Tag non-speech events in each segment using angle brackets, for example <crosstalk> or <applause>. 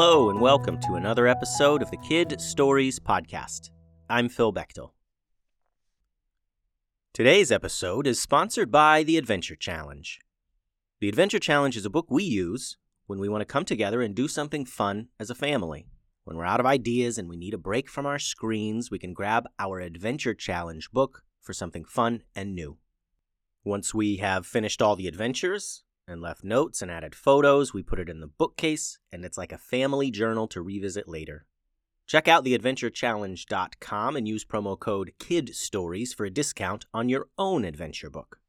Hello, and welcome to another episode of the Kid Stories Podcast. I'm Phil Bechtel. Today's episode is sponsored by the Adventure Challenge. The Adventure Challenge is a book we use when we want to come together and do something fun as a family. When we're out of ideas and we need a break from our screens, we can grab our Adventure Challenge book for something fun and new. Once we have finished all the adventures, and left notes and added photos. We put it in the bookcase, and it's like a family journal to revisit later. Check out theadventurechallenge.com and use promo code KIDSTORIES for a discount on your own adventure book.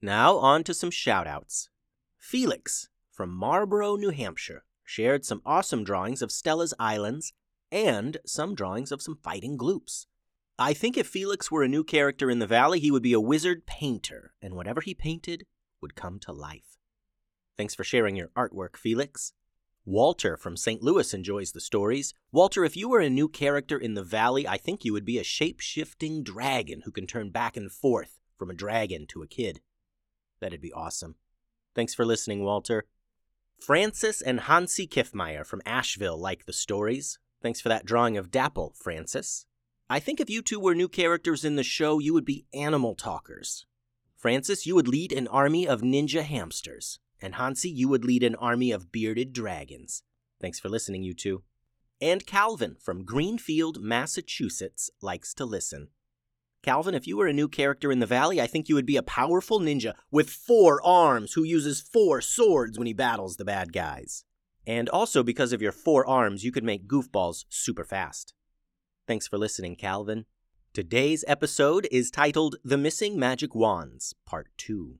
Now, on to some shoutouts. Felix from Marlborough, New Hampshire, shared some awesome drawings of Stella's Islands and some drawings of some fighting gloops. I think if Felix were a new character in the Valley, he would be a wizard painter, and whatever he painted would come to life. Thanks for sharing your artwork, Felix. Walter from St. Louis enjoys the stories. Walter, if you were a new character in the valley, I think you would be a shape shifting dragon who can turn back and forth from a dragon to a kid. That'd be awesome. Thanks for listening, Walter. Francis and Hansi Kiffmeyer from Asheville like the stories. Thanks for that drawing of Dapple, Francis. I think if you two were new characters in the show, you would be animal talkers. Francis, you would lead an army of ninja hamsters. And Hansi, you would lead an army of bearded dragons. Thanks for listening, you two. And Calvin from Greenfield, Massachusetts likes to listen. Calvin, if you were a new character in the valley, I think you would be a powerful ninja with four arms who uses four swords when he battles the bad guys. And also, because of your four arms, you could make goofballs super fast. Thanks for listening, Calvin. Today's episode is titled The Missing Magic Wands, Part 2.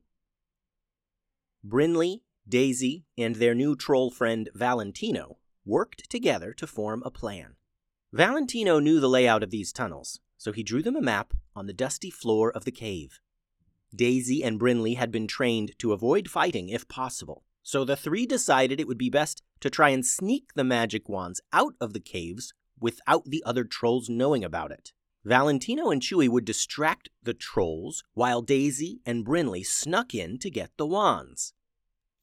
Brinley, Daisy, and their new troll friend Valentino worked together to form a plan. Valentino knew the layout of these tunnels, so he drew them a map on the dusty floor of the cave. Daisy and Brinley had been trained to avoid fighting if possible, so the three decided it would be best to try and sneak the magic wands out of the caves without the other trolls knowing about it. Valentino and Chewy would distract the trolls while Daisy and Brinley snuck in to get the wands.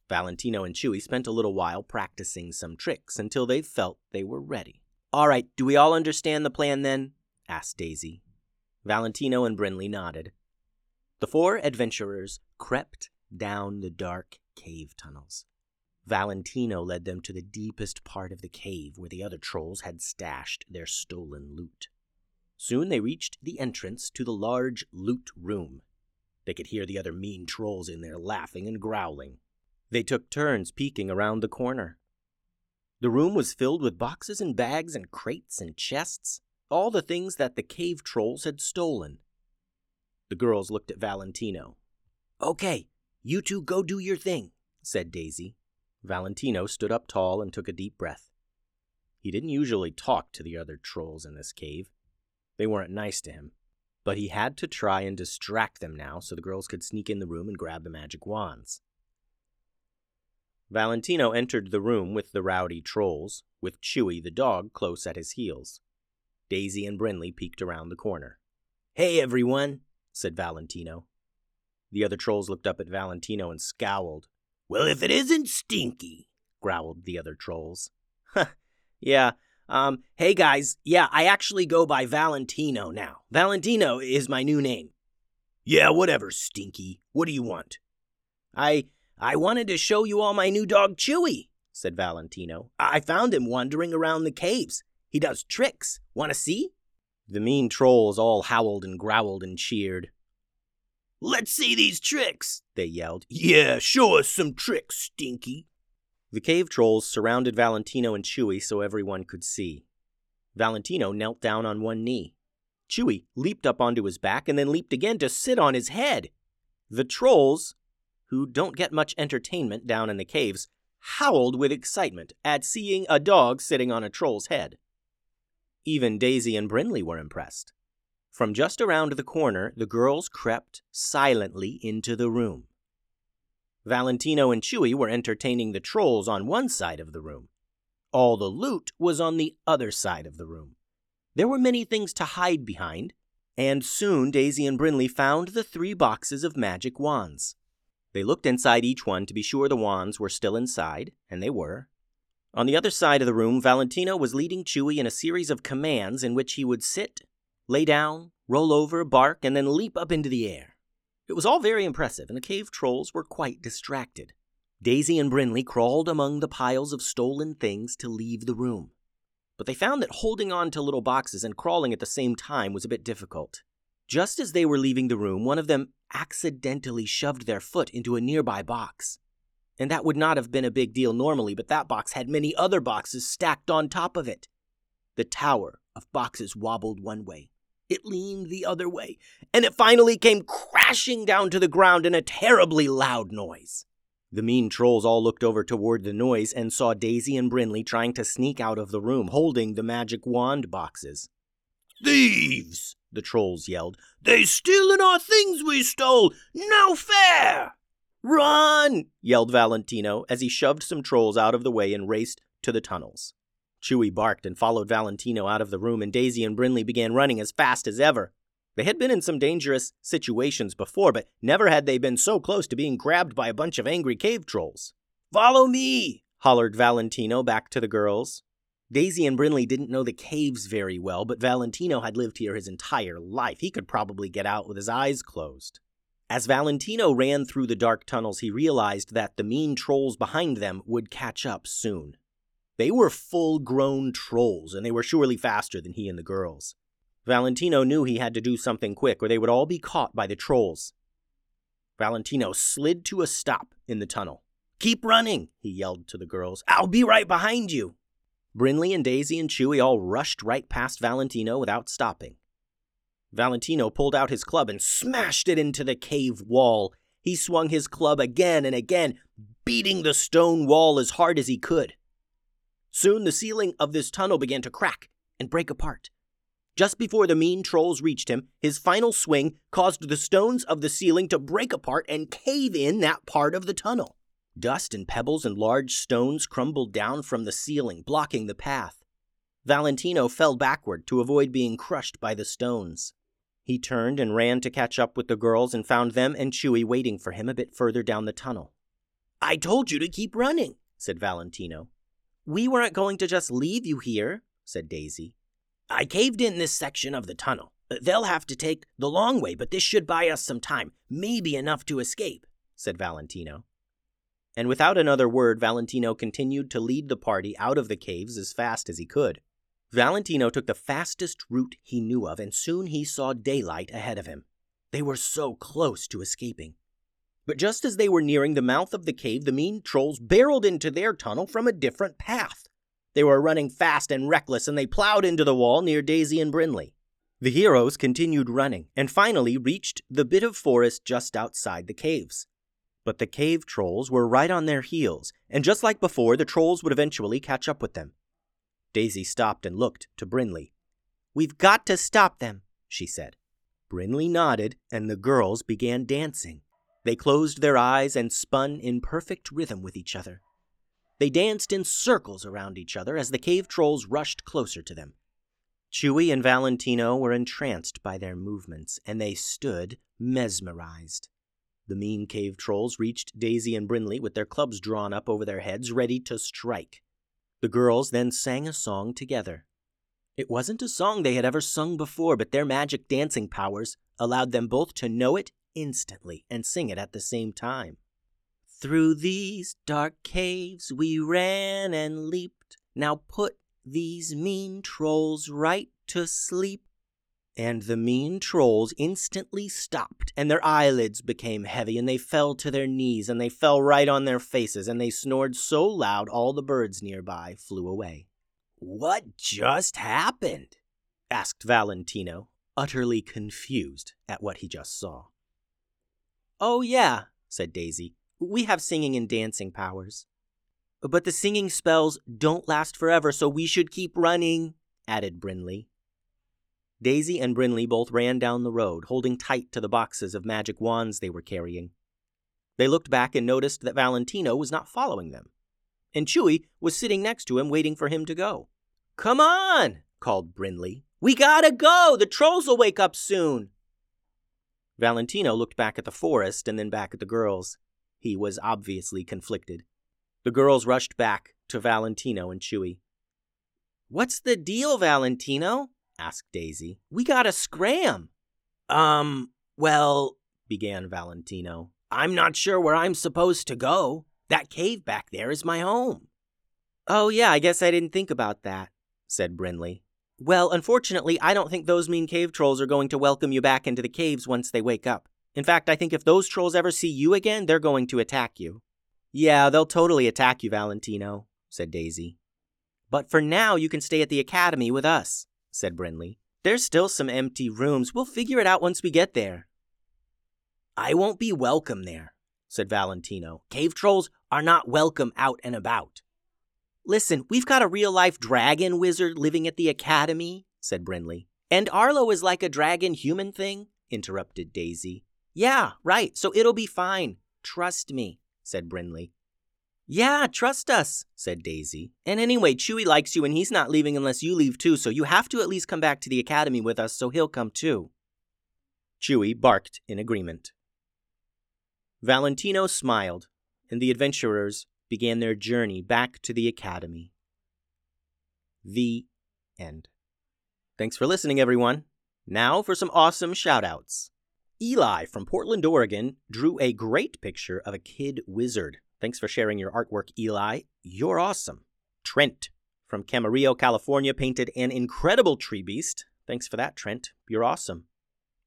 Valentino and Chewy spent a little while practicing some tricks until they felt they were ready. All right, do we all understand the plan then? asked Daisy. Valentino and Brinley nodded. The four adventurers crept down the dark cave tunnels. Valentino led them to the deepest part of the cave where the other trolls had stashed their stolen loot. Soon they reached the entrance to the large loot room. They could hear the other mean trolls in there laughing and growling. They took turns peeking around the corner. The room was filled with boxes and bags and crates and chests, all the things that the cave trolls had stolen. The girls looked at Valentino. Okay, you two go do your thing, said Daisy. Valentino stood up tall and took a deep breath. He didn't usually talk to the other trolls in this cave. They weren't nice to him. But he had to try and distract them now so the girls could sneak in the room and grab the magic wands. Valentino entered the room with the rowdy trolls, with Chewy the dog close at his heels. Daisy and Brinley peeked around the corner. Hey, everyone! said Valentino. The other trolls looked up at Valentino and scowled. Well, if it isn't stinky, growled the other trolls. <laughs> yeah, um, hey guys, yeah, I actually go by Valentino now. Valentino is my new name. Yeah, whatever, Stinky. What do you want? I I wanted to show you all my new dog Chewy, said Valentino. I found him wandering around the caves. He does tricks. Want to see? The mean trolls all howled and growled and cheered. Let's see these tricks, they yelled. Yeah, show us some tricks, Stinky. The cave trolls surrounded Valentino and Chewy so everyone could see. Valentino knelt down on one knee. Chewy leaped up onto his back and then leaped again to sit on his head. The trolls, who don't get much entertainment down in the caves, howled with excitement at seeing a dog sitting on a troll's head. Even Daisy and Brinley were impressed. From just around the corner, the girls crept silently into the room. Valentino and Chewy were entertaining the trolls on one side of the room. All the loot was on the other side of the room. There were many things to hide behind, and soon Daisy and Brinley found the three boxes of magic wands. They looked inside each one to be sure the wands were still inside, and they were. On the other side of the room, Valentino was leading Chewy in a series of commands in which he would sit, lay down, roll over, bark, and then leap up into the air. It was all very impressive, and the cave trolls were quite distracted. Daisy and Brinley crawled among the piles of stolen things to leave the room. But they found that holding on to little boxes and crawling at the same time was a bit difficult. Just as they were leaving the room, one of them accidentally shoved their foot into a nearby box. And that would not have been a big deal normally, but that box had many other boxes stacked on top of it. The tower of boxes wobbled one way, it leaned the other way, and it finally came crashing down to the ground in a terribly loud noise. The mean trolls all looked over toward the noise and saw Daisy and Brinley trying to sneak out of the room, holding the magic wand boxes. Thieves! the trolls yelled. They're stealing our things we stole! No fair! Run! yelled Valentino as he shoved some trolls out of the way and raced to the tunnels. Chewy barked and followed Valentino out of the room, and Daisy and Brinley began running as fast as ever. They had been in some dangerous situations before, but never had they been so close to being grabbed by a bunch of angry cave trolls. Follow me! hollered Valentino back to the girls. Daisy and Brinley didn't know the caves very well, but Valentino had lived here his entire life. He could probably get out with his eyes closed. As Valentino ran through the dark tunnels, he realized that the mean trolls behind them would catch up soon. They were full grown trolls, and they were surely faster than he and the girls. Valentino knew he had to do something quick, or they would all be caught by the trolls. Valentino slid to a stop in the tunnel. Keep running, he yelled to the girls. I'll be right behind you. Brinley and Daisy and Chewy all rushed right past Valentino without stopping. Valentino pulled out his club and smashed it into the cave wall. He swung his club again and again, beating the stone wall as hard as he could. Soon the ceiling of this tunnel began to crack and break apart. Just before the mean trolls reached him, his final swing caused the stones of the ceiling to break apart and cave in that part of the tunnel. Dust and pebbles and large stones crumbled down from the ceiling, blocking the path. Valentino fell backward to avoid being crushed by the stones. He turned and ran to catch up with the girls and found them and Chewy waiting for him a bit further down the tunnel. I told you to keep running, said Valentino. We weren't going to just leave you here, said Daisy. I caved in this section of the tunnel. Uh, they'll have to take the long way, but this should buy us some time, maybe enough to escape, said Valentino. And without another word, Valentino continued to lead the party out of the caves as fast as he could. Valentino took the fastest route he knew of, and soon he saw daylight ahead of him. They were so close to escaping. But just as they were nearing the mouth of the cave, the mean trolls barreled into their tunnel from a different path. They were running fast and reckless, and they plowed into the wall near Daisy and Brinley. The heroes continued running, and finally reached the bit of forest just outside the caves. But the cave trolls were right on their heels, and just like before, the trolls would eventually catch up with them. Daisy stopped and looked to Brinley. We've got to stop them, she said. Brinley nodded, and the girls began dancing. They closed their eyes and spun in perfect rhythm with each other. They danced in circles around each other as the cave trolls rushed closer to them. Chewy and Valentino were entranced by their movements, and they stood mesmerized. The mean cave trolls reached Daisy and Brinley with their clubs drawn up over their heads, ready to strike. The girls then sang a song together. It wasn't a song they had ever sung before, but their magic dancing powers allowed them both to know it instantly and sing it at the same time. Through these dark caves we ran and leaped. Now put these mean trolls right to sleep. And the mean trolls instantly stopped, and their eyelids became heavy, and they fell to their knees, and they fell right on their faces, and they snored so loud all the birds nearby flew away. What just happened? asked Valentino, utterly confused at what he just saw. Oh, yeah, said Daisy. We have singing and dancing powers. But the singing spells don't last forever, so we should keep running, added Brinley. Daisy and Brinley both ran down the road, holding tight to the boxes of magic wands they were carrying. They looked back and noticed that Valentino was not following them, and Chewy was sitting next to him waiting for him to go. Come on, called Brinley. We gotta go! The trolls will wake up soon! Valentino looked back at the forest and then back at the girls. He was obviously conflicted. The girls rushed back to Valentino and Chewy. What's the deal, Valentino? asked Daisy. We gotta scram. Um, well, began Valentino. I'm not sure where I'm supposed to go. That cave back there is my home. Oh, yeah, I guess I didn't think about that, said Brinley. Well, unfortunately, I don't think those mean cave trolls are going to welcome you back into the caves once they wake up. In fact, I think if those trolls ever see you again, they're going to attack you. Yeah, they'll totally attack you, Valentino, said Daisy. But for now, you can stay at the academy with us said Brinley. There's still some empty rooms. We'll figure it out once we get there. I won't be welcome there, said Valentino. Cave trolls are not welcome out and about. Listen, we've got a real life dragon wizard living at the academy, said Brinley. And Arlo is like a dragon human thing, interrupted Daisy. Yeah, right, so it'll be fine. Trust me, said Brinley. Yeah, trust us, said Daisy. And anyway, Chewy likes you and he's not leaving unless you leave too, so you have to at least come back to the academy with us so he'll come too. Chewy barked in agreement. Valentino smiled, and the adventurers began their journey back to the academy. The end. Thanks for listening, everyone. Now for some awesome shoutouts. Eli from Portland, Oregon drew a great picture of a kid wizard Thanks for sharing your artwork, Eli. You're awesome. Trent from Camarillo, California painted an incredible tree beast. Thanks for that, Trent. You're awesome.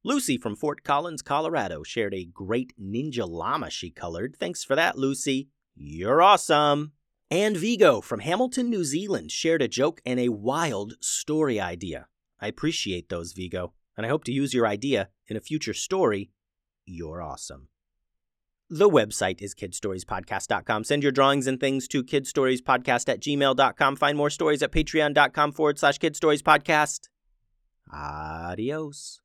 Lucy from Fort Collins, Colorado shared a great ninja llama she colored. Thanks for that, Lucy. You're awesome. And Vigo from Hamilton, New Zealand shared a joke and a wild story idea. I appreciate those, Vigo, and I hope to use your idea in a future story. You're awesome. The website is kidstoriespodcast.com. Send your drawings and things to kidstoriespodcast at gmail.com. Find more stories at patreon.com forward slash kidstoriespodcast. Adios.